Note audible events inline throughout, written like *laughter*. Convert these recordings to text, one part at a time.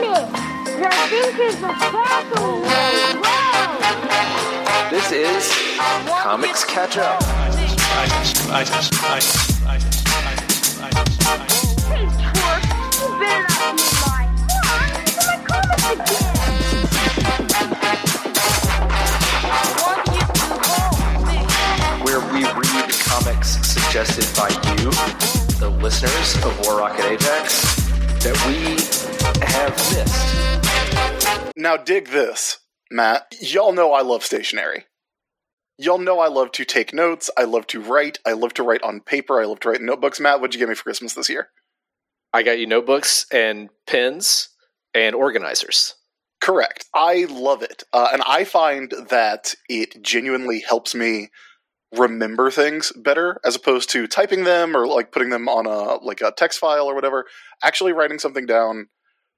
comics. The. This is Comics Catch Up. Where we read comics suggested by you, the listeners of War Rocket Ajax, that we have missed. Now, dig this, Matt. Y'all know I love stationery. Y'all know I love to take notes. I love to write. I love to write on paper. I love to write in notebooks. Matt, what'd you get me for Christmas this year? I got you notebooks and pens and organizers. Correct. I love it. Uh, and I find that it genuinely helps me remember things better as opposed to typing them or like putting them on a like a text file or whatever. Actually writing something down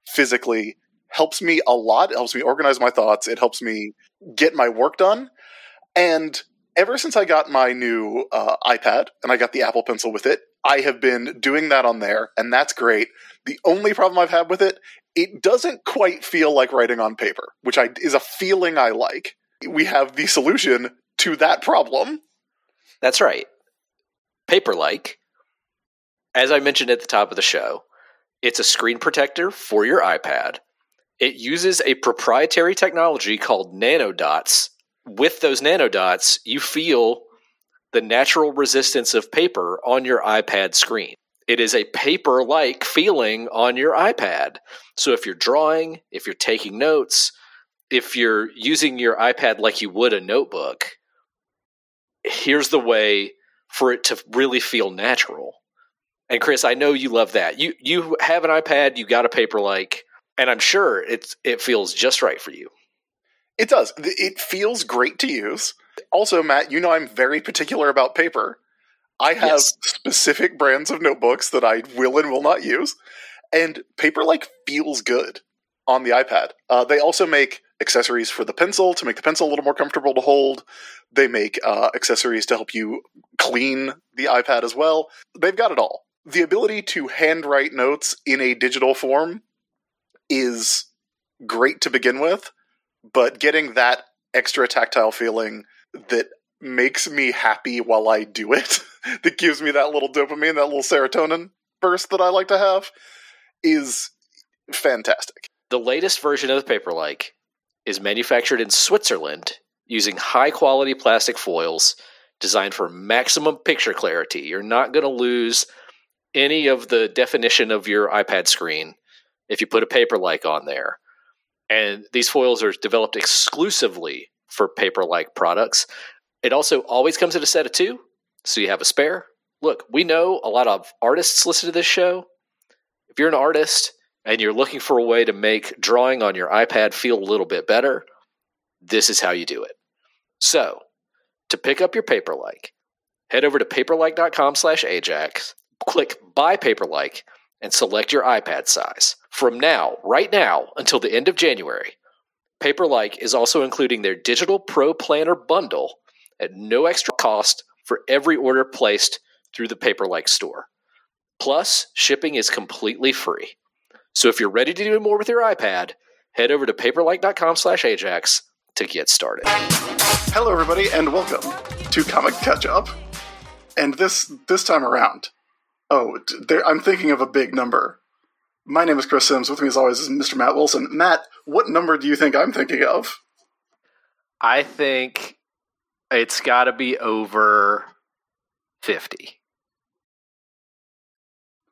physically helps me a lot. It helps me organize my thoughts. It helps me get my work done. And ever since I got my new uh, iPad and I got the Apple Pencil with it, I have been doing that on there, and that's great. The only problem I've had with it, it doesn't quite feel like writing on paper, which I, is a feeling I like. We have the solution to that problem. That's right. Paperlike, as I mentioned at the top of the show, it's a screen protector for your iPad. It uses a proprietary technology called nanodots. With those nanodots, you feel the natural resistance of paper on your iPad screen. It is a paper like feeling on your iPad. So if you're drawing, if you're taking notes, if you're using your iPad like you would a notebook, here's the way for it to really feel natural. And Chris, I know you love that. You you have an iPad, you got a Paperlike, and I'm sure it's it feels just right for you. It does. It feels great to use. Also, Matt, you know I'm very particular about paper. I have Yes. specific brands of notebooks that I will and will not use, and Paperlike feels good on the iPad. Uh, they also make accessories for the pencil to make the pencil a little more comfortable to hold. They make uh, accessories to help you clean the iPad as well. They've got it all. The ability to handwrite notes in a digital form is great to begin with, but getting that extra tactile feeling that makes me happy while I do it, *laughs* that gives me that little dopamine, that little serotonin burst that I like to have, is fantastic. The latest version of the Paperlike is manufactured in Switzerland using high quality plastic foils designed for maximum picture clarity. You're not going to lose any of the definition of your iPad screen if you put a Paperlike on there. And these foils are developed exclusively for Paperlike products. It also always comes in a set of two, so you have a spare. Look, we know a lot of artists listen to this show. If you're an artist and you're looking for a way to make drawing on your iPad feel a little bit better, this is how you do it. So, to pick up your Paperlike, head over to paperlike.com slash Ajax, click Buy Paperlike, and select your iPad size. From now, right now, until the end of January, Paperlike is also including their Digital Pro Planner bundle at no extra cost for every order placed through the Paperlike store. Plus, shipping is completely free. So if you're ready to do more with your iPad, head over to paperlike.com slash Ajax to get started. Hello, everybody, and welcome to Comic Catch Up. And this this time around, oh, there, I'm thinking of a big number. My name is Chris Sims. With me, as always, is Mr. Matt Wilson. Matt, what number do you think I'm thinking of? I think it's got to be over 50.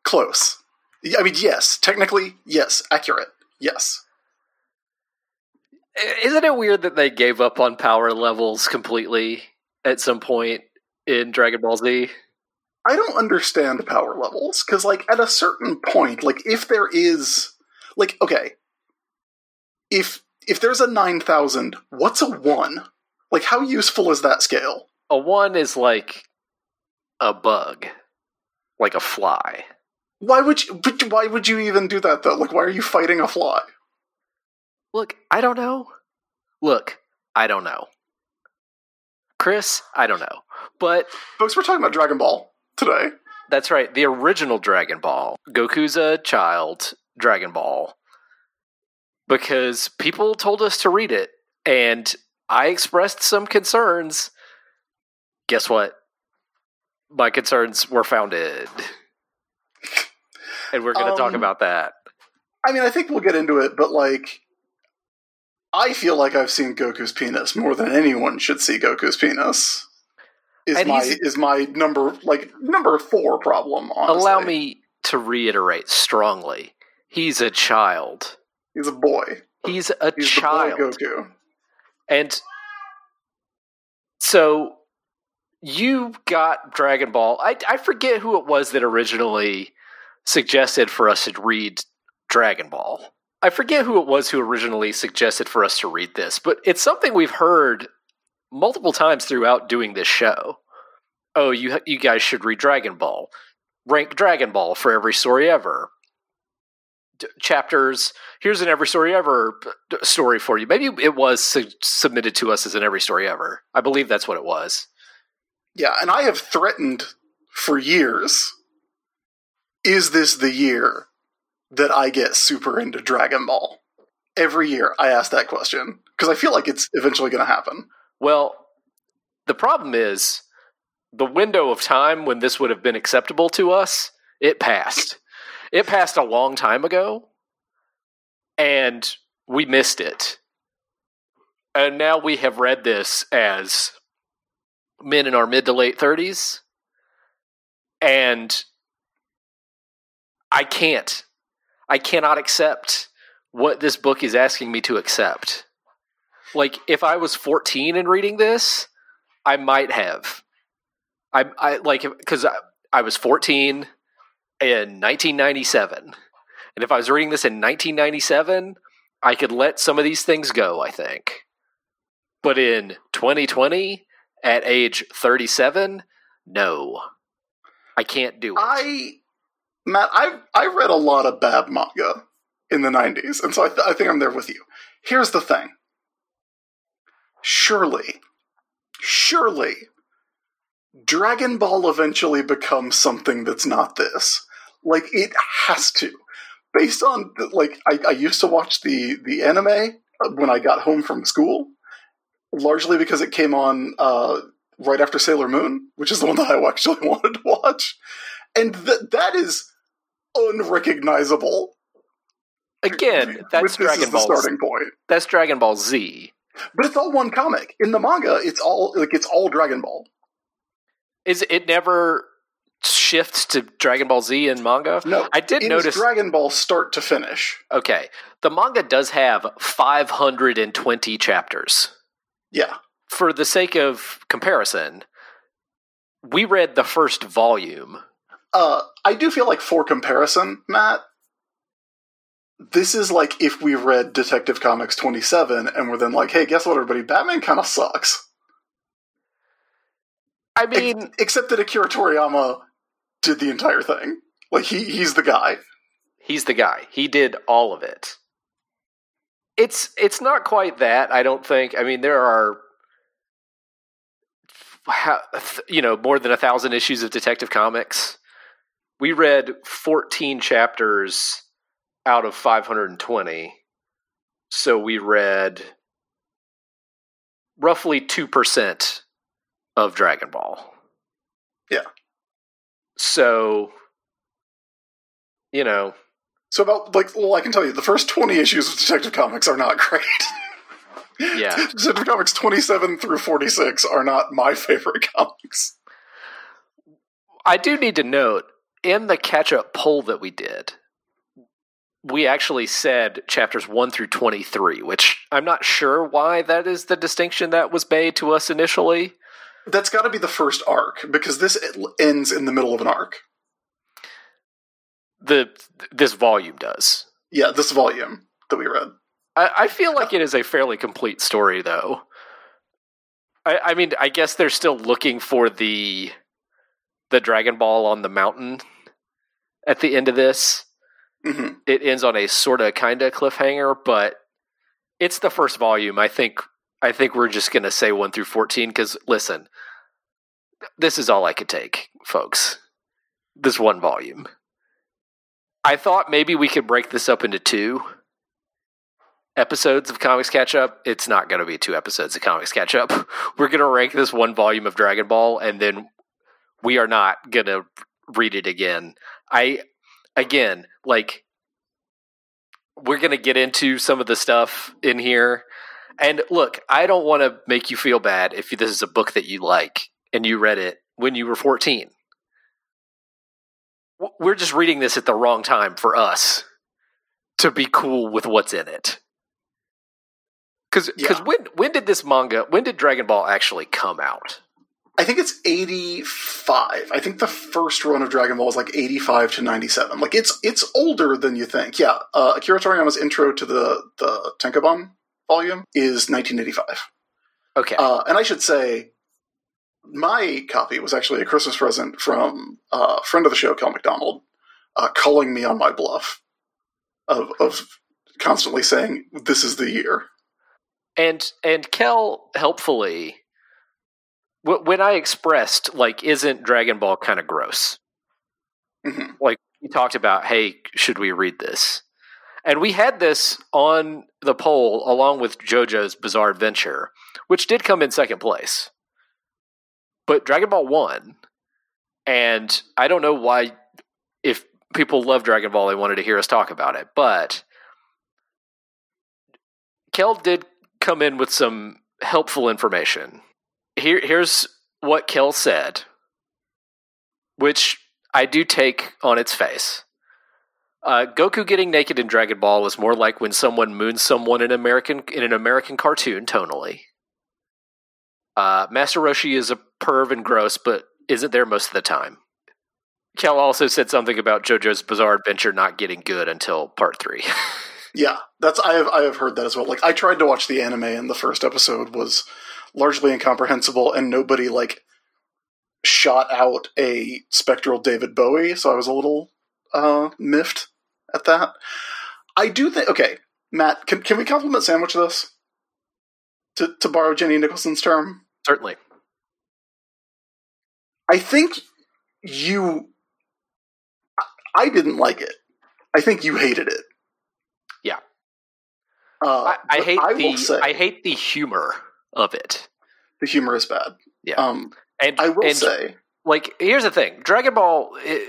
Close. I mean, yes, technically, yes, accurate, yes. Isn't it weird that they gave up on power levels completely at some point in Dragon Ball Z? I don't understand power levels because, like, at a certain point, like, if there is, like, okay, if if there's a nine thousand, what's a one? Like, how useful is that scale? A one is like a bug, like a fly. Why would you? Why would you even do that though? Like, why are you fighting a fly? Look, I don't know. Look, I don't know. Chris, I don't know. But Folks, we're talking about Dragon Ball today. That's right. The original Dragon Ball. Goku's a child. Dragon Ball. because people told us to read it and I expressed some concerns. Guess what? My concerns were founded. *laughs* And we're going to talk Um, about that. I mean, I think we'll get into it, but like, I feel like I've seen Goku's penis more than anyone should see Goku's penis. Is And my is my number like number four problem? Honestly. Allow me to reiterate strongly. He's a child. He's a boy. He's a He's child. Goku. And so you got Dragon Ball. I, I forget who it was that originally suggested for us to read Dragon Ball. I forget who it was who originally suggested for us to read this, but it's something we've heard multiple times throughout doing this show. Oh, you you guys should read Dragon Ball. Rank Dragon Ball for every story ever. D- chapters here's an every story ever p- story for you. Maybe it was su- submitted to us as an every story ever. I believe that's what it was. Yeah, and I have threatened for years. Is this the year that I get super into Dragon Ball? Every year, I ask that question because I feel like it's eventually going to happen. Well, the problem is the window of time when this would have been acceptable to us, it passed. It passed a long time ago, and we missed it. And now we have read this as men in our mid to late 30s, and I can't. I cannot accept what this book is asking me to accept. Like, if I was 14 and reading this, I might have. I, I like because I, I was 14 in 1997, and if I was reading this in 1997, I could let some of these things go. I think, but in 2020, at age 37, no, I can't do it. I, Matt, I I read a lot of bad manga in the '90s, and so I, th- I think I'm there with you. Here's the thing: surely, surely, Dragon Ball eventually becomes something that's not this. Like it has to, based on like I, I used to watch the the anime when I got home from school, largely because it came on uh, right after Sailor Moon, which is the one that I actually *laughs* wanted to watch, and th- that is unrecognizable. Again, that's Dragon Ball. starting point. That's Dragon Ball Z. But it's all one comic. In the manga, it's all like it's all Dragon Ball. Is it never shifts to Dragon Ball Z in manga? No, I did notice. Dragon Ball start to finish. okay, the manga does have 520 chapters. Yeah, For the sake of comparison, we read the first volume. Uh, I do feel like for comparison, Matt, this is like if we read Detective Comics twenty seven and we're then like, hey, guess what, everybody, Batman kind of sucks. I Ex- mean, except that Akira Toriyama did the entire thing. Like he he's the guy. he's the guy. He did all of it. It's it's not quite that. I don't think. I mean, there are you know more than a thousand issues of Detective Comics. We read fourteen chapters out of five hundred and twenty, so we read roughly two percent of Dragon Ball. Yeah. So, you know, So about like well, I can tell you, the first twenty issues of Detective Comics are not *laughs* great. Yeah. *laughs* Detective Comics twenty seven through forty six are not my favorite *laughs* comics. I do need to note in the catch up poll that we did, we actually said chapters 1 through 23, which I'm not sure why that is the distinction that was made to us initially. That's got to be the first arc because this ends in the middle of an arc. The this volume does. Yeah, this volume that we read. I, I feel like it is a fairly complete story, though. I, I mean, I guess they're still looking for the the Dragon Ball on the mountain at the end of this. hmm it ends on a sort of kind of cliffhanger, but it's the first volume. I think I think we're just going to say 1 through 14 cuz listen. This is all I could take, folks. This one volume. I thought maybe we could break this up into two episodes of Comics Catch Up, it's not going to be two episodes of Comics Catch Up. *laughs* We're going to rank this one volume of Dragon Ball, and then we are not going to read it again. I, again, like, we're going to get into some of the stuff in here. And look, I don't want to make you feel bad if this is a book that you like and you read it when you were 14. We're just reading this at the wrong time for us to be cool with what's in it. Because Yeah. when when did this manga when did Dragon Ball actually come out? I think it's 85. I think the first run of Dragon Ball is like 85 to 97. Like it's it's older than you think. Yeah, uh, Akira Toriyama's intro to the the tankobon volume is 1985. Okay, Uh, and I should say, my copy was actually a Christmas present from uh, a friend of the show, Kel McDonald, uh, calling me on my bluff of, of constantly saying, "This is the year." and and Kel helpfully when I expressed like isn't Dragon Ball kind of gross? Mhm. Like we talked about, hey, should we read this? And we had this on the poll along with JoJo's Bizarre Adventure, which did come in second place. But Dragon Ball won. And I don't know why if people love Dragon Ball they wanted to hear us talk about it, but Kel did come in with some helpful information. Here, here's what Kel said, which I do take on its face. Uh, Goku getting naked in Dragon Ball is more like when someone moons someone in American in an American cartoon tonally. Uh, Master Roshi is a perv and gross, but isn't there most of the time. Kel also said something about JoJo's Bizarre Adventure not getting good until part three. *laughs* Yeah, that's I have I have heard that as well. Like I tried to watch the anime, and the first episode was largely incomprehensible, and nobody like shot out a spectral David Bowie, so I was a little uh, miffed at that. I do think. Okay, Matt, can can we compliment sandwich this? To to borrow Jenny Nicholson's term, Certainly. I think you. I- didn't like it. I think you hated it. Yeah. Uh, I, I hate I the say I hate the humor of it. The humor is bad. Yeah. Um, And I will and, say, like here's the thing dragon ball eh,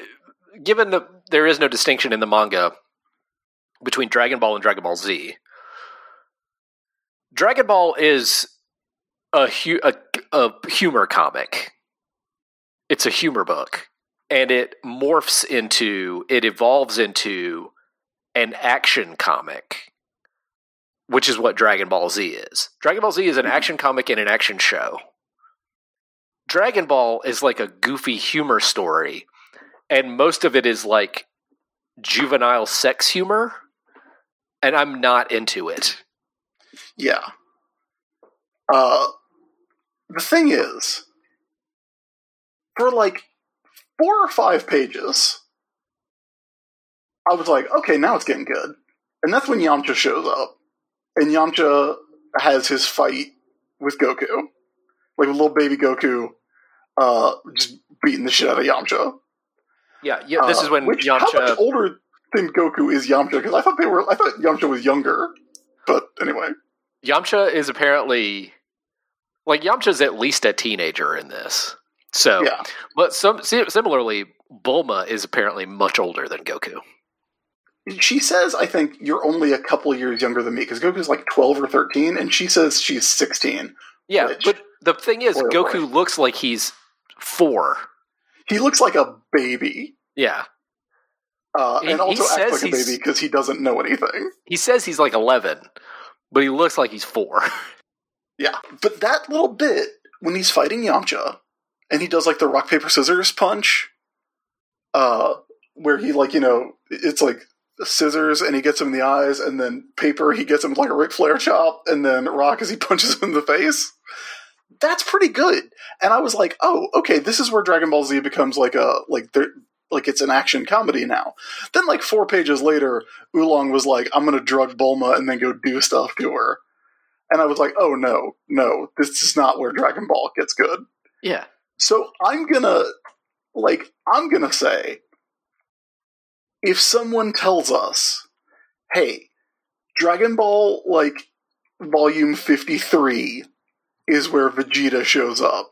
given that there is no distinction in the manga between dragon ball and dragon ball z dragon ball is a, hu- a, a humor comic it's a humor book and it morphs into it evolves into an action comic which is what dragon ball z is dragon ball z is an action comic and an action show Dragon Ball is like a goofy humor story, and most of it is like juvenile sex humor, and I'm not into it. yeah. Uh, the thing is, for like four or five pages, I was like, okay, now it's getting good. And that's when Yamcha shows up. And Yamcha has his fight with Goku. Like little baby Goku uh, just beating the shit out of Yamcha. Yeah, yeah. This Uh, is when which, How much Yamcha. older than Goku is Yamcha? Because I thought they were. I thought Yamcha was younger. But anyway, Yamcha is apparently like Yamcha's at least a teenager in this. So, yeah. but some similarly, Bulma is apparently much older than Goku. She says, "I think you're only a couple years younger than me because Goku's like 12 or 13, and she says she's 16. Yeah, Which- but the thing is, Boy, Goku boy. looks like he's four. He looks like a baby, Yeah, uh, He- and also acts like a baby because he doesn't know anything. he says he's like eleven, but he looks like he's four. *laughs* Yeah, but that little bit when he's fighting Yamcha, and he does like the rock paper scissors punch, uh, where he like you know it's like scissors and he gets him in the eyes, and then paper he gets him like a Ric Flair chop, and then rock as he *laughs* punches him in the face. That's pretty good, and I was like, oh, okay, this is where Dragon Ball Z becomes like a like there. Like it's an action comedy now. Then, like four pages later, Oolong was like, "I'm gonna drug Bulma and then go do stuff to her," and I was like, "Oh no, no, this is not where Dragon Ball gets good." yeah, So I'm gonna, like, I'm gonna say, if someone tells us, "Hey, Dragon Ball, like, volume 53 is where Vegeta shows up.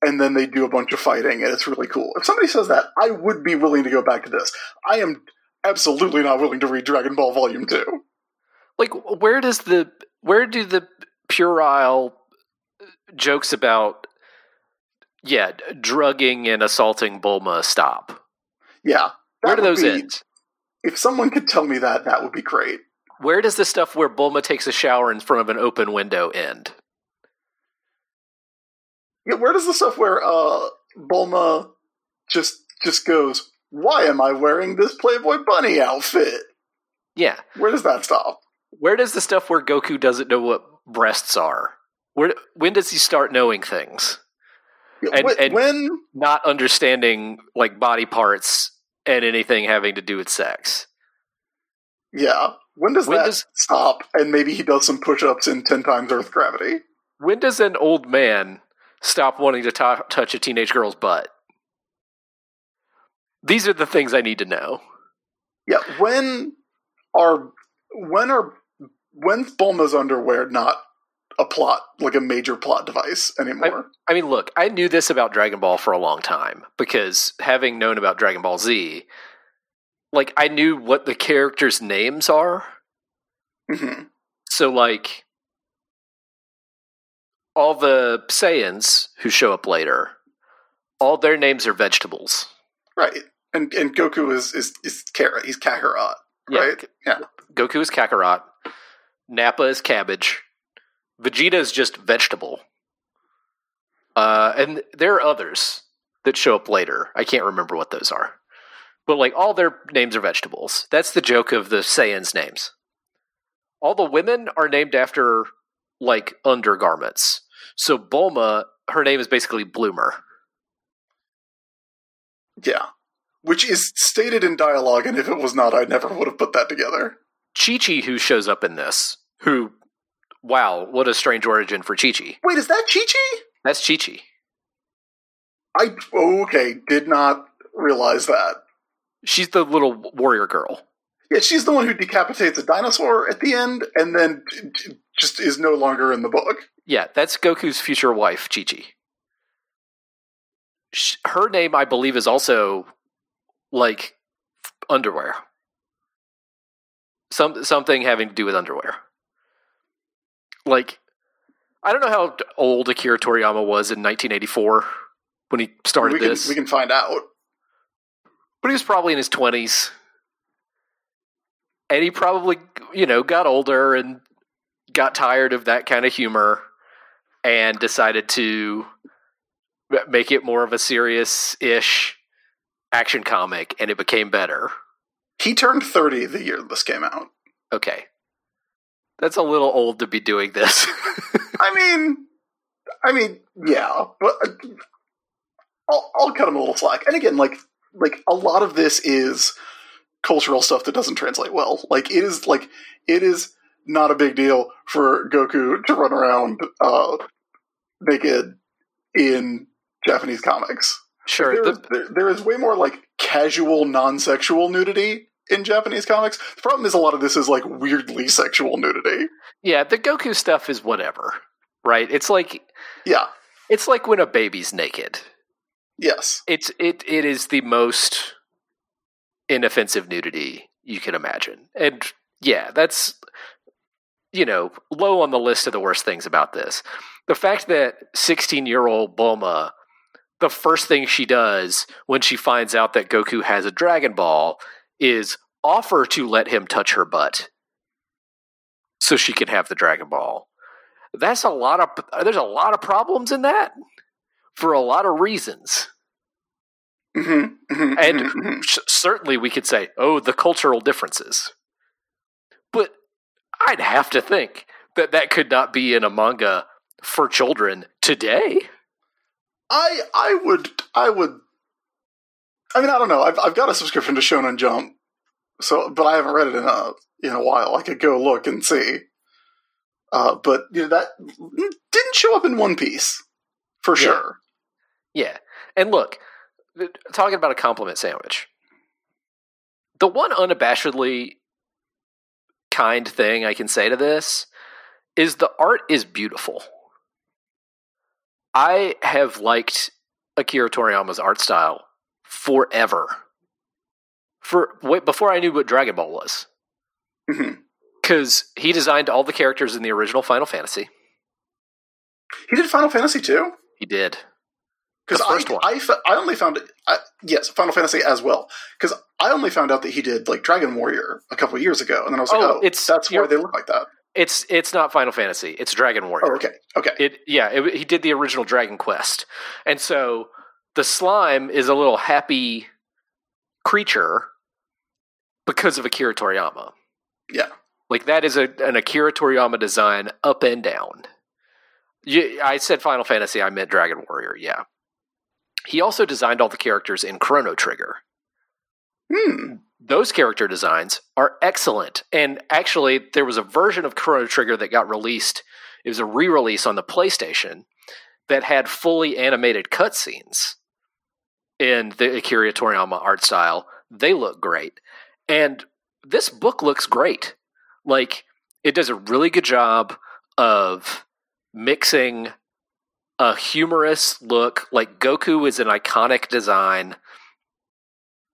And then they do a bunch of fighting, and it's really cool. If somebody says that, I would be willing to go back to this. I am absolutely not willing to read Dragon Ball Volume 2. Like, where does the where do the puerile jokes about yeah drugging and assaulting Bulma stop? Yeah. Where do those be- end? If someone could tell me that, that would be great. Where does the stuff where Bulma takes a shower in front of an open window end? Yeah, where does the stuff where uh Bulma just just goes, Why am I wearing this Playboy bunny outfit? Yeah. Where does that stop? Where does the stuff where Goku doesn't know what breasts are? Where when does he start knowing things? Yeah, And- and- when Not understanding like body parts and anything having to do with sex. yeah. When does When that does- stop? And maybe he does some push ups in ten times Earth gravity. When does an old man stop wanting to to- touch a teenage girl's butt? These are the things I need to know. Yeah, when are when are when's Bulma's underwear not a plot like a major plot device anymore? I mean, look, I knew this about Dragon Ball for a long time because having known about Dragon Ball Z, like I knew what the characters' names are. hmm So, like, all the Saiyans who show up later, all their names are vegetables. Right. And and Goku is is is Kara. He's Kakarot. Yeah, Right? Yeah. Goku is Kakarot. Nappa is cabbage. Vegeta is just vegetable. Uh, and there are others that show up later. I can't remember what those are. But like all their names are vegetables. That's the joke of the Saiyans' names. All the women are named after like undergarments. So Bulma, her name is basically Bloomer. Yeah. Which is stated in dialogue, and if it was not, I never would have put that together. Chi Chi, who shows up in this, who, wow, what a strange origin for Chi Chi. Wait, is that Chi Chi? That's Chi Chi. I oh, okay, did not realize that. She's the little warrior girl. Yeah, she's the one who decapitates a dinosaur at the end, and then just is no longer in the book. Yeah, that's Goku's future wife, Chi Chi. Her name, I believe, is also like underwear. Some something having to do with underwear. Like, I don't know how old Akira Toriyama was in 1984 when he started we can this, we can find out. but he was probably in his 20s. And he probably, you know, got older and got tired of that kind of humor and decided to make it more of a serious ish action comic, and it became better. He turned thirty the year this came out. Okay. That's a little old to be doing this. *laughs* I mean, I mean, yeah, but I'll, I'll cut him a little slack. And again, like, like a lot of this is cultural stuff that doesn't translate well. Like, it is like it is not a big deal for Goku to run around uh, naked in Japanese comics. sure. There, The, there, there is way more like casual, non-sexual nudity in Japanese comics. The problem is a lot of this is like weirdly *laughs* sexual nudity. yeah, the Goku stuff is whatever, right? It's like Yeah. it's like when a baby's naked. Yes. It's it it is the most inoffensive nudity you can imagine. And yeah, that's you know, low on the list of the worst things about this. The fact that 16-year-old Bulma the first thing she does when she finds out that Goku has a Dragon Ball is offer to let him touch her butt so she can have the Dragon Ball. That's a lot of there's a lot of problems in that for a lot of reasons. Mhm, mhm, And mhm, mhm. certainly we could say, oh, the cultural differences. But I'd have to think that that could not be in a manga for children today. I I would I would. I mean, I don't know. I've I've got a subscription to Shonen Jump, so but I haven't read it in a in a while. I could go look and see. Uh, but you know that didn't show up in One Piece for Yeah. sure. Yeah. And look, talking about a compliment sandwich. The one unabashedly kind thing I can say to this is the art is beautiful. I have liked Akira Toriyama's art style forever. For wait, before I knew what Dragon Ball was, mm-hmm. because he designed all the characters in the original Final Fantasy. He did Final Fantasy too. He did. Because I, one. I, I only found it. I, yes, Final Fantasy as well. Because I only found out that he did like Dragon Warrior a couple years ago, and then I was like, Oh, oh, it's- that's why they look like that. It's it's not Final Fantasy. It's Dragon oh, Warrior. Oh, okay, okay. It yeah, it, he did the original Dragon Quest, and so the slime is a little happy creature because of Akira Toriyama. Yeah. Like that is a, an Akira Toriyama design up and down. You, I said Final Fantasy, I meant Dragon Warrior. Yeah. He also designed all the characters in Chrono Trigger. Hmm. Those character designs are excellent. And actually, there was a version of Chrono Trigger that got released. It was a re release on the PlayStation that had fully animated cutscenes in the Akira Toriyama art style. They look great. And this book looks great. Like, it does a really good job of mixing a humorous look. Like, Goku is an iconic design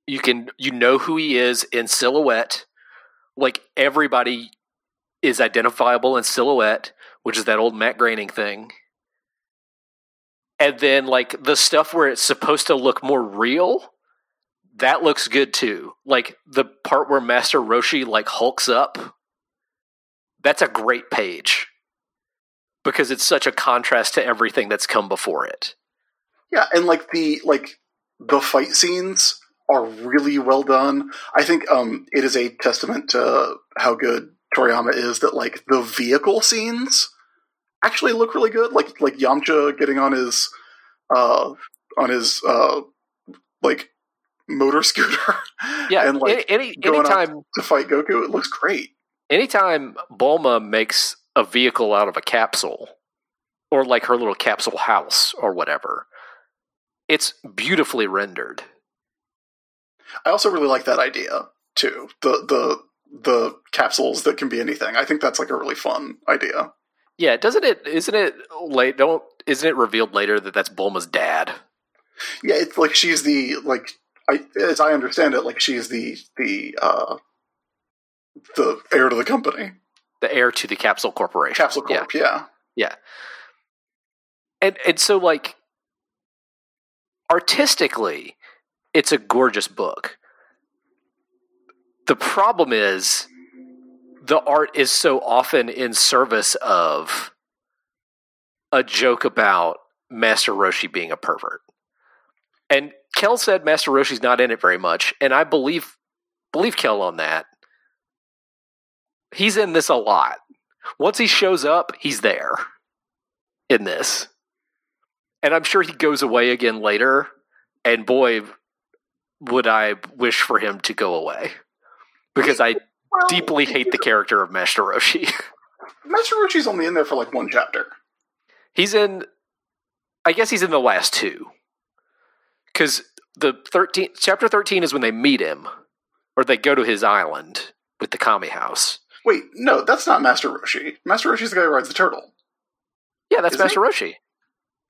you can you know who he is in silhouette like everybody is identifiable in silhouette which is that old matt groening thing and then like the stuff where it's supposed to look more real that looks good too like the part where master roshi like hulks up that's a great page because it's such a contrast to everything that's come before it Yeah, and like the like the fight scenes are really well done. I think um it is a testament to how good Toriyama is that like the vehicle scenes actually look really good. Like like Yamcha getting on his uh on his uh like motor scooter. *laughs* yeah and like any, any anytime to fight Goku. It looks great. anytime Bulma makes a vehicle out of a capsule, or like her little capsule house or whatever, it's beautifully rendered. I also really like that idea too. The the the capsules that can be anything. I think that's like a really fun idea. Yeah, doesn't it? Isn't it late? Don't isn't it revealed later that that's Bulma's dad? Yeah, it's like she's the like I as I understand it, like she's the the uh the heir to the company. The heir to the Capsule Corporation. Capsule Corp. Yeah. Corp, yeah. and and so like artistically it's a gorgeous book the problem is the art is so often in service of a joke about master roshi being a pervert. And kel said master roshi's not in it very much and i believe believe kel on that. He's in this a lot. Once he shows up he's there in this. And I'm sure he goes away again later. And boy, would I wish for him to go away. Because I Well, deeply hate the character of Master Roshi. *laughs* Master Roshi's only in there for like one chapter. he's in, I guess he's in the last two because the thirteen chapter thirteen is when they meet him or they go to his island with the Kami House. Wait, no, that's not Master Roshi. Master Roshi's the guy who rides the turtle. Yeah, that's Is he? Master Roshi.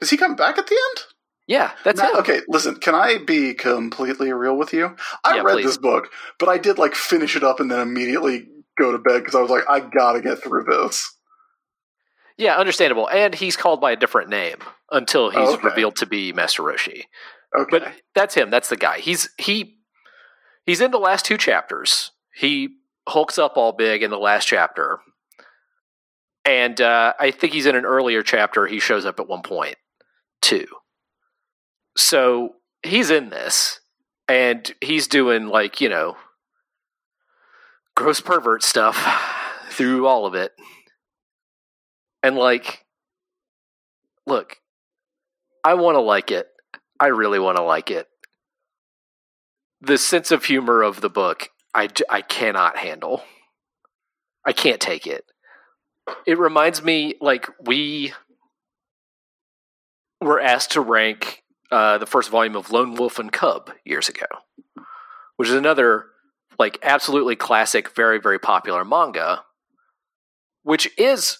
Does he come back at the end? Yeah, that's Now- him. Okay, listen, can I be completely real with you? I Yeah, read please. this book, but I did like finish it up and then immediately go to bed because I was like, I gotta get through this. Yeah, understandable. And he's called by a different name until he's Oh, okay. revealed to be Master Roshi. Okay. But that's him. That's the guy. He's he he's in the last two chapters. He hulks up all big in the last chapter, and uh, I think he's in an earlier chapter. He shows up at one point too. So he's in this, and he's doing like you know gross pervert stuff *sighs* through all of it, and like, look, I want to like it. I really want to like it. The sense of humor of the book, I, I cannot handle. I can't take it. It reminds me like we were asked to rank uh, the first volume of Lone Wolf and Cub years ago, which is another like absolutely classic, very, very popular manga, which is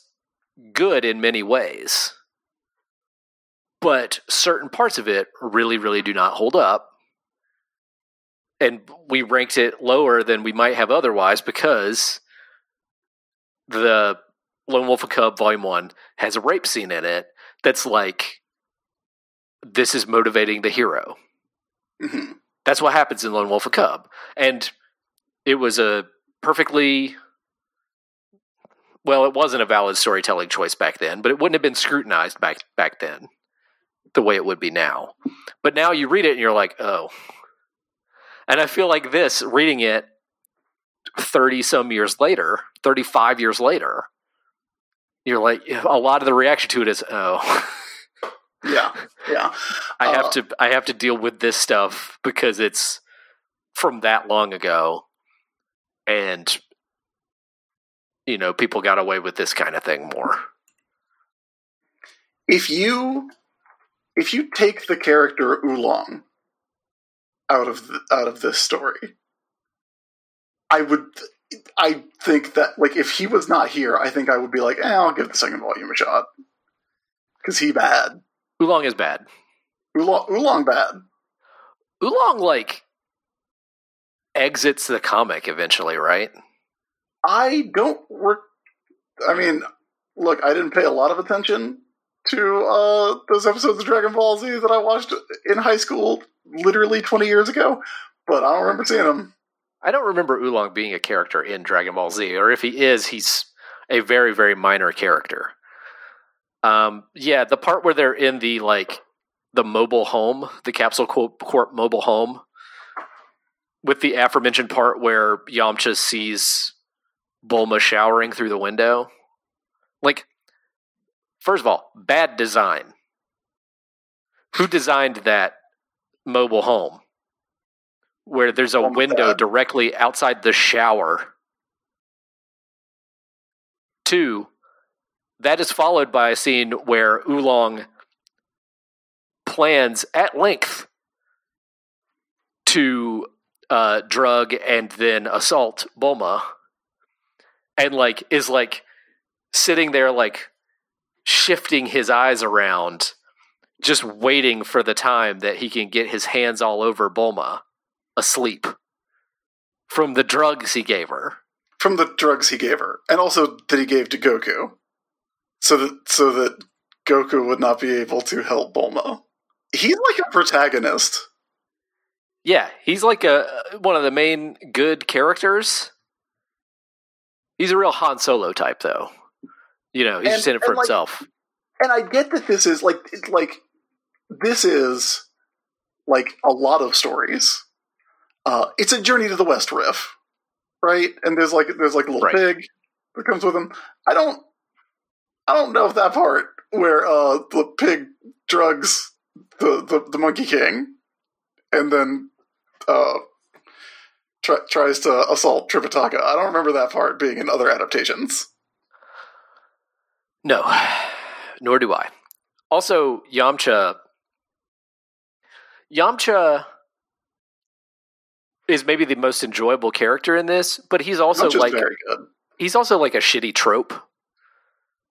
good in many ways. But certain parts of it really, really do not hold up. And we ranked it lower than we might have otherwise because the Lone Wolf and Cub Volume 1 has a rape scene in it that's like, this is motivating the hero. hmm That's what happens in Lone Wolf and Cub. And it was a perfectly well, it wasn't a valid storytelling choice back then, but it wouldn't have been scrutinized back back then the way it would be now. But now you read it and you're like, oh. And I feel like this, reading it 30 some years later, 35 years later, you're like, a lot of the reaction to it is, oh. *laughs* Yeah, yeah. I have Uh, to I have to deal with this stuff because it's from that long ago and you know people got away with this kind of thing more. If you if you take the character Oolong out of the, out of this story, I would. I think that like if he was not here, I think I would be like, eh, I'll give the second volume a shot because he bad. Oolong is bad. Oolong, Oolong bad. Oolong like exits the comic eventually, right? I don't work. I mean, look, I didn't pay a lot of attention to uh, those episodes of Dragon Ball Z that I watched in high school, literally 20 years ago, but I don't remember seeing them. I don't remember Oolong being a character in Dragon Ball Z, or if he is, he's a very, very minor character. Um, yeah, the part where they're in the like the mobile home, the Capsule Corp, mobile home, with the aforementioned part where Yamcha sees Bulma showering through the window. Like, first of all, bad design. Who designed that mobile home? Where there's a Bulma window bad. directly outside the shower. Two, that is followed by a scene where Oolong plans at length to uh, drug and then assault Bulma, and like is like sitting there like shifting his eyes around, just waiting for the time that he can get his hands all over Bulma, asleep from the drugs he gave her. From the drugs he gave her, and also that he gave to Goku, so that so that Goku would not be able to help Bulma. He's like a protagonist. Yeah, he's like a one of the main good characters. He's a real Han Solo type, though. You know, he's And- just in it for like, himself. and I get that this is like it's like this is like a lot of stories. Uh, it's a journey to the West riff, right? And there's like there's like a little Right. pig that comes with him. I don't I don't know if that part where uh, the pig drugs the, the the Monkey King and then uh, try, tries to assault Tripitaka. I don't remember that part being in other adaptations. No, nor do I. Also, Yamcha. Yamcha is maybe the most enjoyable character in this, but he's also is like he's also like a shitty trope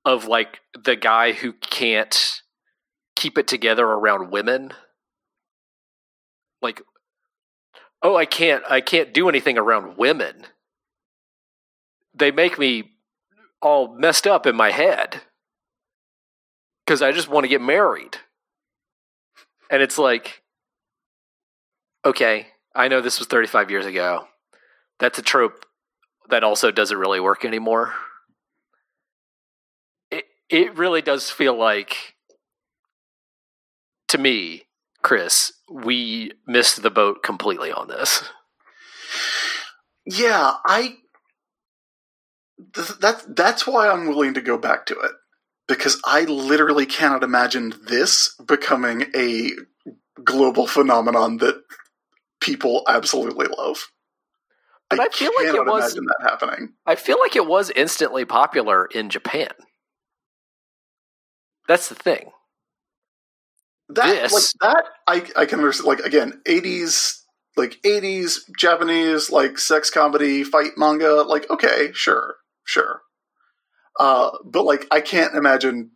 of like the guy who can't keep it together around women. Like oh, I can't I can't do anything around women. They make me all messed up in my head cuz I just want to get married. And it's like okay, I know this was 35 years ago. That's a trope that also doesn't really work anymore. It really does feel like to me, Chris, we missed the boat completely on this. Yeah, I. Th- that's that's why I'm willing to go back to it because I literally cannot imagine this becoming a global phenomenon that people absolutely love. But I feel like it was- that happening. I feel like it was instantly popular in Japan. That's the thing. That This- like that I I can understand. Like again, '80s like 80s Japanese like sex comedy fight manga, like okay, sure, sure. Uh, but like I can't imagine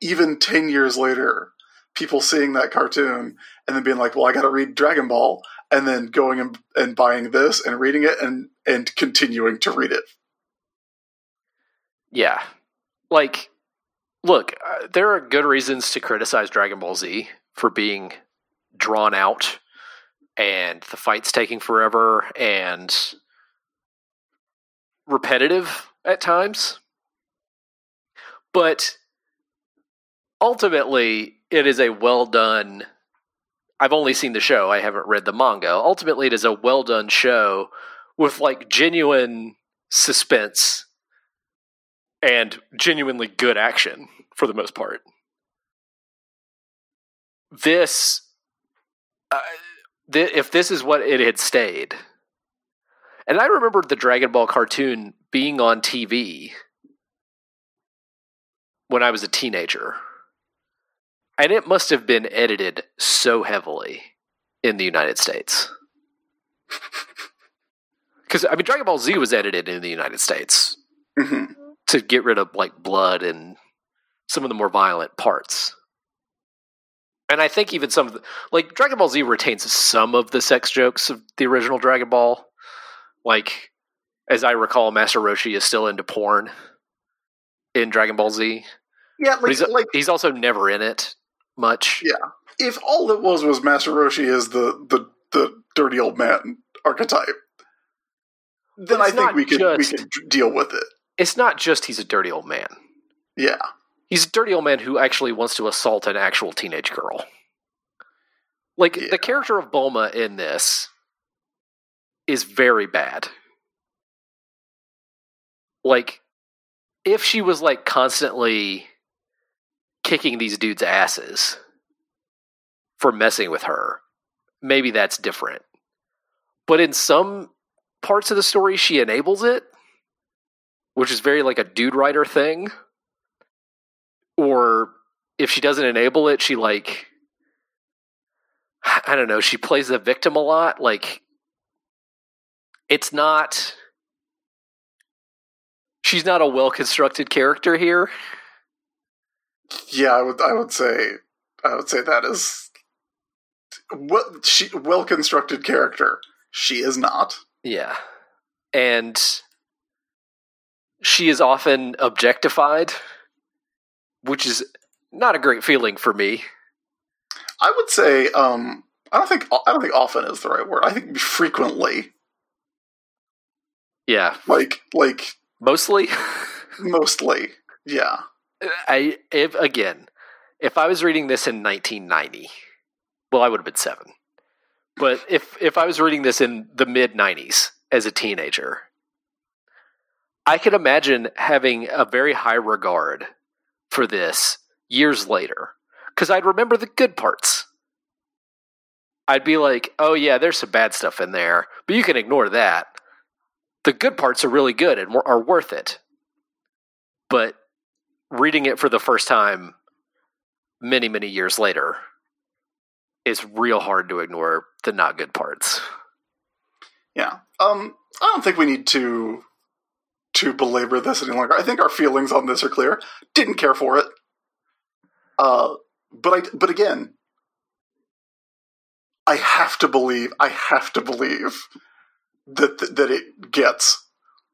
even 10 years later people seeing that cartoon and then being like, "Well, I got to read Dragon Ball." And then going and, and buying this and reading it and and continuing to read it. Yeah. Like, look, uh, there are good reasons to criticize Dragon Ball Z for being drawn out and the fights taking forever and repetitive at times. But ultimately, it is a well done. I've only seen the show, I haven't read the manga. Ultimately, it is a well done show with like genuine suspense and genuinely good action for the most part. This, uh, th- if this is what it had stayed, and I remember the Dragon Ball cartoon being on TV when I was a teenager, and it must have been edited so heavily in the United States. *laughs* Because I mean, Dragon Ball Z was edited in the United States hmm to get rid of like blood and some of the more violent parts. And I think even some of the like Dragon Ball Z retains some of the sex jokes of the original Dragon Ball. Like as I recall, Master Roshi is still into porn in Dragon Ball Z. Yeah, like, he's, like he's also never in it much. Yeah. if all it was was Master Roshi as the the the dirty old man archetype, then I think we could we could deal with it. It's not just he's a dirty old man. Yeah, He's a dirty old man who actually wants to assault an actual teenage girl. Like Yeah. the character of Bulma in this is very bad. Like if she was like constantly kicking these dudes' asses for messing with her, maybe that's different. But in some parts of the story she enables it, which is very like a dude writer thing or if she doesn't enable it, she like I don't know, she plays the victim a lot. Like it's not she's not a well constructed character here. yeah. I would I would say I would say that is what she well constructed character. She is not. Yeah. And she is often objectified, which is not a great feeling for me. I would say um I don't think I don't think often is the right word. I think frequently, Yeah, like like mostly. mostly. Yeah. I if again, if I was reading this in 1990, well, I would have been seven. But if if I was reading this in the mid 90s as a teenager, I can imagine having a very high regard for this years later because I'd remember the good parts. I'd be like, "Oh yeah, there's some bad stuff in there, but you can ignore that. The good parts are really good and are worth it." But reading it for the first time many many years later it's real hard to ignore the not good parts Yeah. Um, I don't think we need to to belabor this any longer. I think our feelings on this are clear. Didn't care for it. Uh, but I but again, I have to believe. I have to believe that that it gets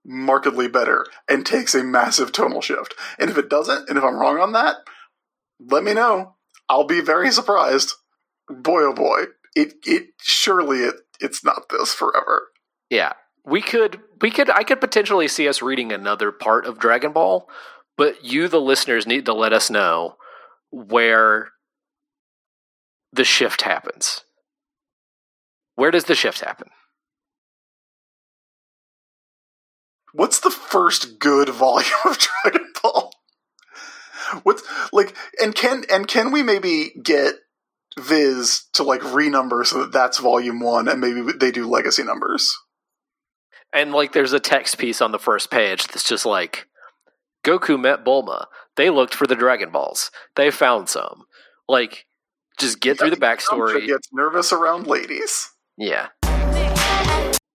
markedly better and takes a massive tonal shift. And if it doesn't, and if I'm wrong on that, let me know. I'll be very surprised. Boy, oh boy, it it surely it it's not this forever. yeah we could we could i could potentially see us reading another part of dragon ball but you the listeners need to let us know where the shift happens where does the shift happen What's the first good volume of *laughs* Dragon Ball? What's like, and can and can we maybe get Viz to like renumber so that that's volume one, and maybe they do legacy numbers? And like there's a text piece on the first page that's just like Goku met Bulma. They looked for the Dragon Balls. They found some. Like just get through the backstory. Gets nervous around ladies. Yeah.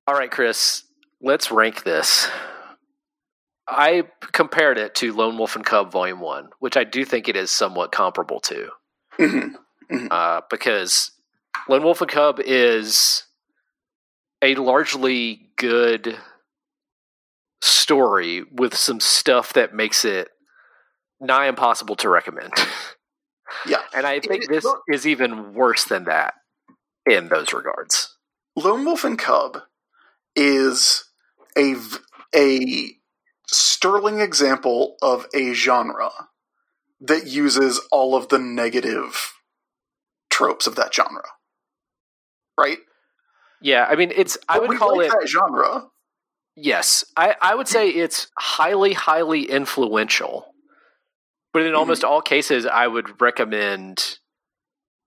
All right, Chris, let's rank this. I compared it to Lone Wolf and Cub Volume 1, which I do think it is somewhat comparable to. Mhm. uh, because Lone Wolf and Cub is a largely good story with some stuff that makes it nigh impossible to recommend. *laughs* Yeah. and I think this is even worse than that in those regards. Lone Wolf and Cub is a a sterling example of a genre that uses all of the negative tropes of that genre. Right? Yeah, I mean, it's I But would call like it genre. Yes, I, I would say *clears throat* it's highly, highly influential. But in almost all cases, I would recommend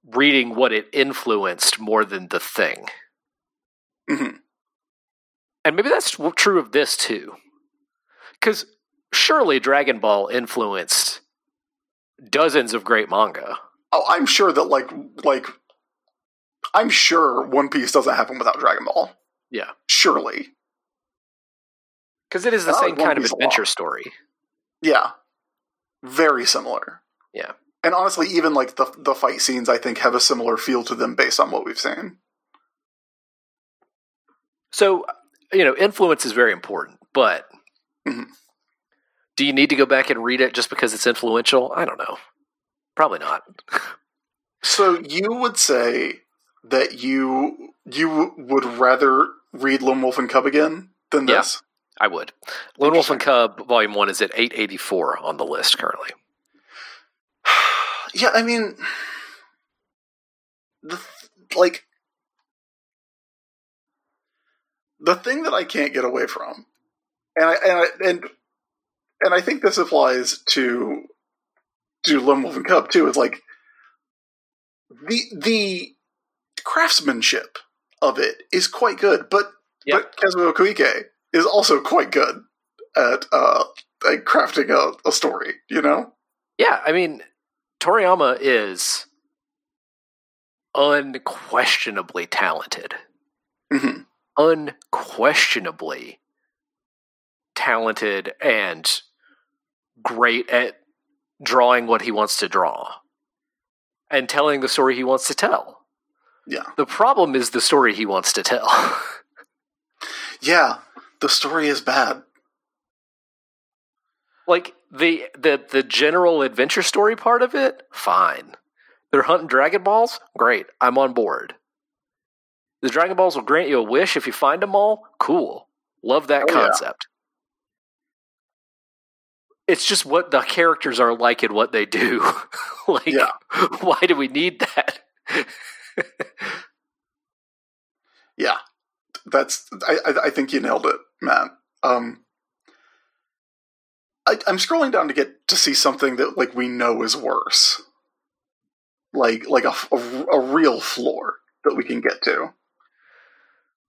reading what it influenced more than the thing. Mhm. And maybe that's true of this too. Because surely Dragon Ball influenced dozens of great manga. Oh, I'm sure that like like I'm sure One Piece doesn't happen without Dragon Ball. Yeah. Surely. Because it is the I same One kind of Piece lot. adventure story. Yeah. Very similar. Yeah. And honestly, even like the the fight scenes I think have a similar feel to them based on what we've seen. So, you know, influence is very important, but Mhm. do you need to go back and read it just because it's influential? I don't know. Probably not. *laughs* So you would say that you you would rather read Lone Wolf and Cub again than this? Yeah. I would. Lone Wolf and Cub Volume 1 is at 884 on the list currently. *sighs* yeah, I mean, the th- like the thing that I can't get away from, and I and I, and and I think this applies to to Lone Wolf and Cub too. Is like the the craftsmanship of it is quite good, but Yeah. but Kazuo Koike is also quite good at uh at crafting a, a story. You know. Yeah, I mean, Toriyama is unquestionably talented. hmm Unquestionably talented and great at drawing what he wants to draw and telling the story he wants to tell. Yeah. The problem is the story he wants to tell. *laughs* Yeah, the story is bad. like the the the general adventure story part of it, fine. They're hunting Dragon Balls, great. I'm on board. The Dragon Balls will grant you a wish if you find them all. Cool, love that Oh, yeah. concept. It's just what the characters are like and what they do. *laughs* like, Yeah. *laughs* why do we need that? Yeah, that's. I, I, think you nailed it, Matt. Um, I, I'm scrolling down to get to see something that like we know is worse, like like a, a, a real floor that we can get to.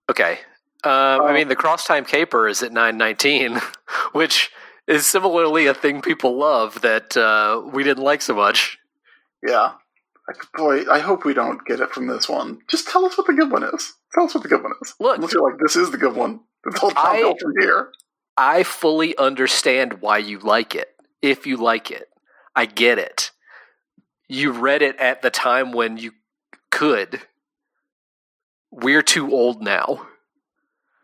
Okay. Um, I Oh. mean, the cross time caper is at 919, *laughs* which is similarly a thing people love that uh, we didn't like so much. Yeah, like, boy, I hope we don't get it from this one. Just tell us what the good one is. Tell us what the good one is. Look, Unless you're like, this is the good one. It's all I- downhill from here. I fully understand why you like it. If you like it, I get it. You read it at the time when you could. We're too old now.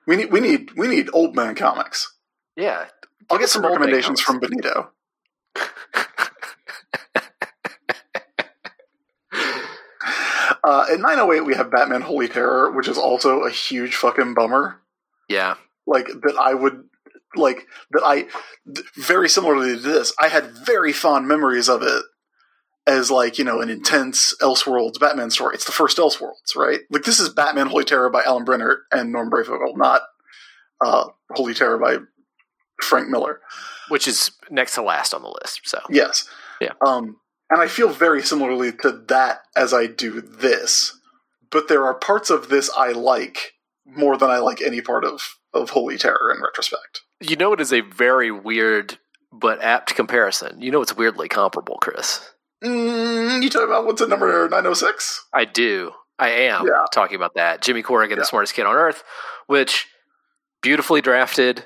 We need we need we need old man comics. Yeah. I'll get some some old man recommendations from. Benito. *laughs* Uh, at 908, we have Batman Holy Terror, which is also a huge fucking bummer. yeah. Like, that I would, like, that I, th- very similarly to this, I had very fond memories of it as, like, you know, an intense Elseworlds Batman story. It's the first Elseworlds, right? Like, this is Batman Holy Terror by Alan Brennert and Norm Breyfogle, not uh, Holy Terror by Frank Miller. Which is next to last on the list. So, Yes. Yeah. Um, and I feel very similarly to that as I do this. But there are parts of this I like more than I like any part of, of Holy Terror in retrospect. you know, it is a very weird but apt comparison. You know, it's weirdly comparable, Chris. Mm, you talking about what's at number 906? I do. I am Yeah. talking about that. Jimmy Corrigan, Yeah. the smartest kid on earth, which beautifully drafted.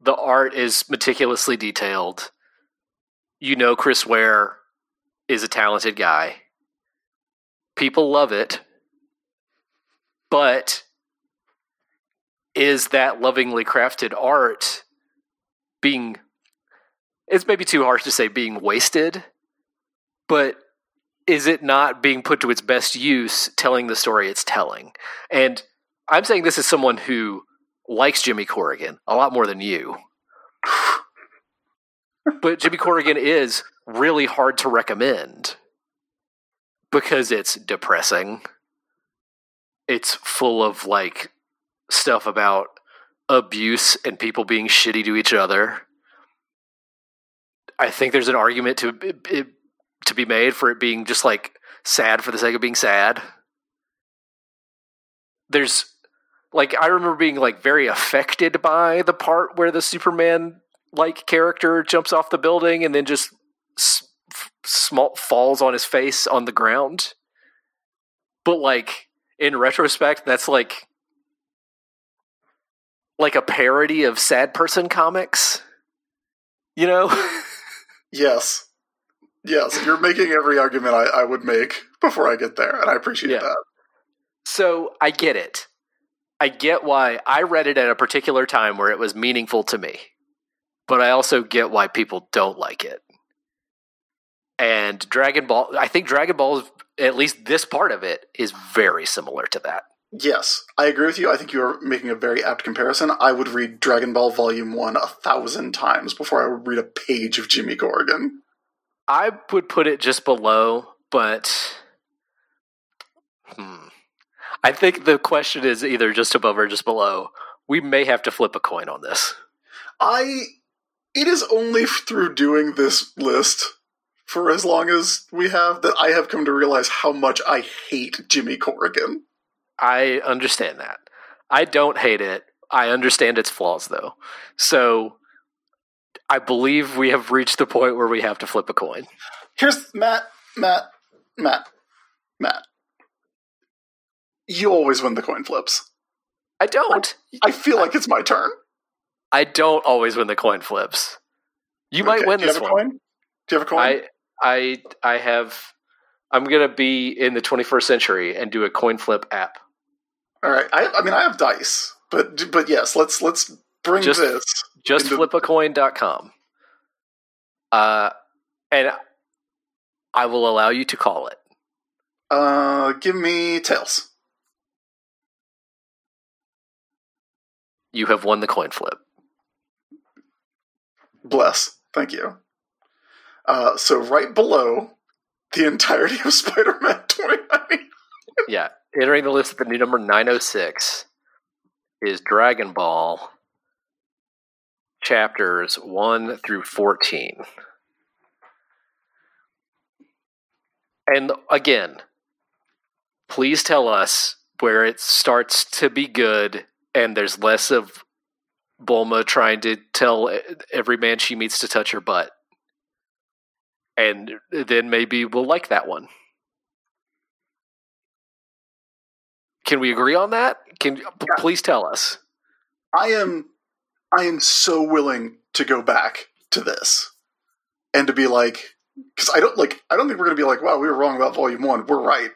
The art is meticulously detailed. You know Chris Ware is a talented guy. People love it. But is that lovingly crafted art being it's maybe too harsh to say being wasted, but is it not being put to its best use telling the story it's telling? And I'm saying this as someone who likes Jimmy Corrigan a lot more than you. *sighs* *sighs* but Jimmy Corrigan is really hard to recommend because it's depressing. It's full of like stuff about abuse and people being shitty to each other. I think there's an argument to it, to be made for it being just like sad for the sake of being sad. There's like I remember being like very affected by the part where the Superman like character jumps off the building and then just s- small falls on his face on the ground. But like in retrospect, that's like like a parody of sad person comics. You know? *laughs* Yes. Yes, you're making every argument I, I would make before I get there, and I appreciate Yeah. that. So I get it. I get why I read it at a particular time where it was meaningful to me. But I also get why people don't like it. And Dragon Ball, I think Dragon Ball, at least this part of it, is very similar to that. Yes, I agree with you. I think you are making a very apt comparison. I would read Dragon Ball Volume 1 a thousand times before I would read a page of Jimmy Corrigan. I would put it just below, but hmm. I think the question is either just above or just below. We may have to flip a coin on this. I. It is only through doing this list for as long as we have that I have come to realize how much I hate Jimmy Corrigan. I understand that. I don't hate it. I understand its flaws, though. So I believe we have reached the point where we have to flip a coin. Here's Matt, Matt, Matt, Matt. You always win the coin flips. I don't. I feel like it's my turn. I don't always win the coin flips. You might win do you this have a one. coin? Do you have a coin? I I I have. I'm gonna be in the 21st century and do a coin flip app. All right. I, I mean, I have dice, but but yes, let's let's bring Just- this. Into- JustFlipAcoin.com. Uh, and I will allow you to call it. Uh, give me tails. You have won the coin flip. Bless. Thank you. Uh, so right below the entirety of *laughs* Spider-Man 2090. Yeah. Entering the list at the new number 906 is Dragon Ball chapters 1 through 14. And again, please tell us where it starts to be good and there's less of Bulma trying to tell every man she meets to touch her butt. And then maybe we'll like that one. Can we agree on that? Can p- please tell us? I am I am so willing to go back to this and to be like because I don't like I don't think we're gonna be like wow we were wrong about volume one we're right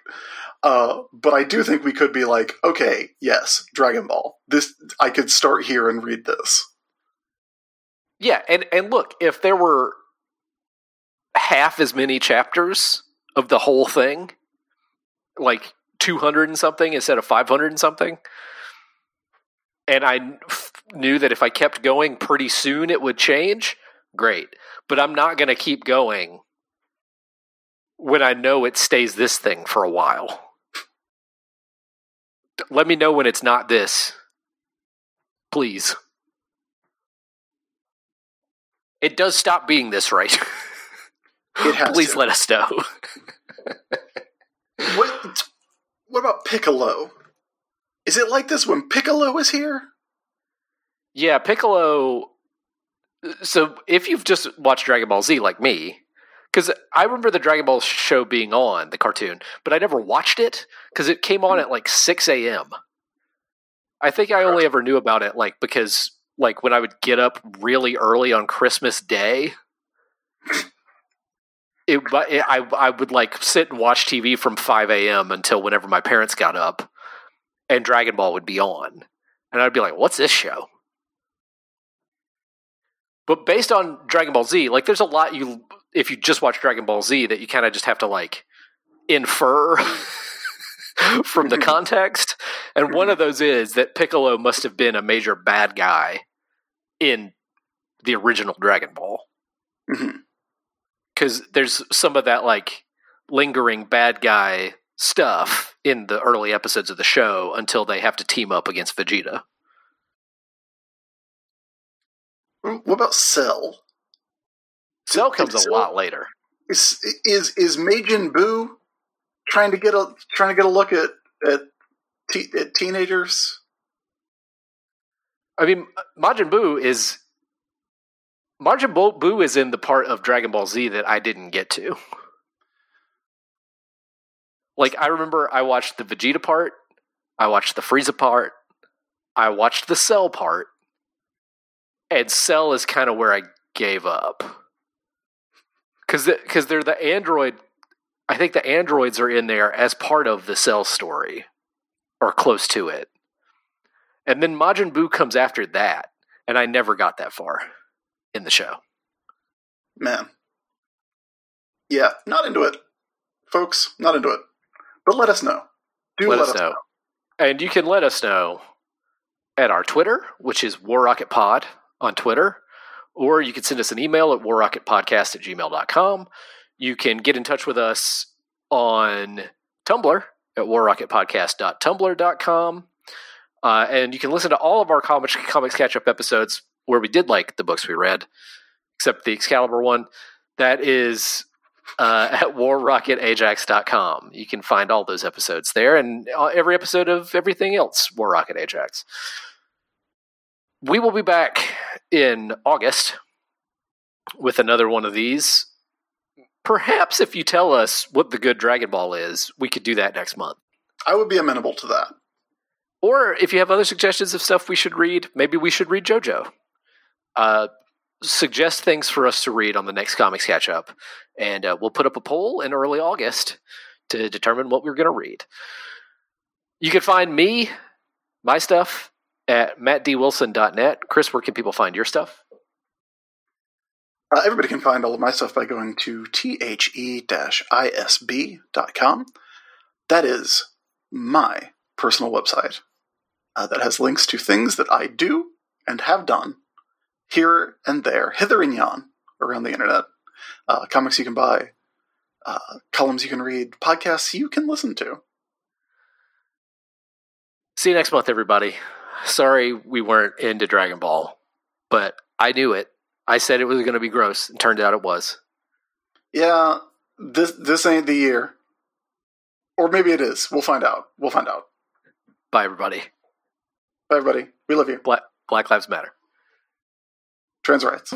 uh, but I do think we could be like okay yes Dragon Ball this I could start here and read this Yeah, and and look, if there were half as many chapters of the whole thing, like 200 and something instead of 500 and something, and I knew that if I kept going pretty soon it would change, great. But I'm not going to keep going when I know it stays this thing for a while. Let me know when it's not this. Please. It does stop being this, right? *laughs* It has Please to. let us know. *laughs* what what about Piccolo is it like this when Piccolo is here yeah, Piccolo. So if you've just watched Dragon Ball Z like me, because I remember the Dragon Ball show being on the cartoon, but I never watched it because it came on hmm. at like six a.m. I think I only ever knew about it like because like when I would get up really early on Christmas Day. It, but it, I I would like sit and watch TV from 5 a.m. until whenever my parents got up, and Dragon Ball would be on, and I'd be like, "What's this show?" But based on Dragon Ball Z, like there's a lot you if you just watch Dragon Ball Z that you kind of just have to like infer *laughs* *laughs* from the *laughs* context. And one of those is that Piccolo must have been a major bad guy in the original Dragon Ball. Mm-hmm. Because there's some of that like lingering bad guy stuff in the early episodes of the show until they have to team up against Vegeta. Mm, what about Cell? Cell comes a lot later. Is is is Majin Buu trying to get a trying to get a look at at, te- at teenagers? I mean, Majin Buu is Majin Buu is in the part of Dragon Ball Z that I didn't get to. Like I remember, I watched the Vegeta part, I watched the Frieza part, I watched the Cell part, and Cell is kind of where I gave up because because they're the android. I think the androids are in there as part of the Cell story, or close to it. And then Majin Buu comes after that, and I never got that far in the show. Man, yeah, not into it, folks. Not into it. But let us know. Do let, us know. And you can let us know at our Twitter, which is War Rocket Pod on Twitter, or you can send us an email at warrocketpodcast at gmail.com. You can get in touch with us on Tumblr at warrocketpodcast.tumblr.com. Uh, and you can listen to all of our comics, comics catch up episodes where we did like the books we read, except the Excalibur one. That is uh, *laughs* at warrocketajax.com. You can find all those episodes there and uh, every episode of everything else, War Rocket Ajax. We will be back in August with another one of these. Perhaps if you tell us what the good Dragon Ball is, we could do that next month. I would be amenable to that. Or if you have other suggestions of stuff we should read, maybe we should read JoJo. Uh, suggest things for us to read on the next comics catch up, and uh, we'll put up a poll in early August to determine what we're going to read. You can find me, my stuff, at mattdwilson.net. Chris, where can people find your stuff? Uh, everybody can find all of my stuff by going to the-isb.com. That is my personal website uh, that has links to things that I do and have done here and there, hither and yon, around the internet. Uh, comics you can buy, uh, columns you can read, podcasts you can listen to. See you next month, everybody. Sorry we weren't into Dragon Ball, but I knew it. I said it was going to be gross, and turned out it was. Yeah, this this ain't the year, or maybe it is. We'll find out. We'll find out. Bye, everybody. Bye, everybody. We love you. Black, Black Lives Matter. Trans rights.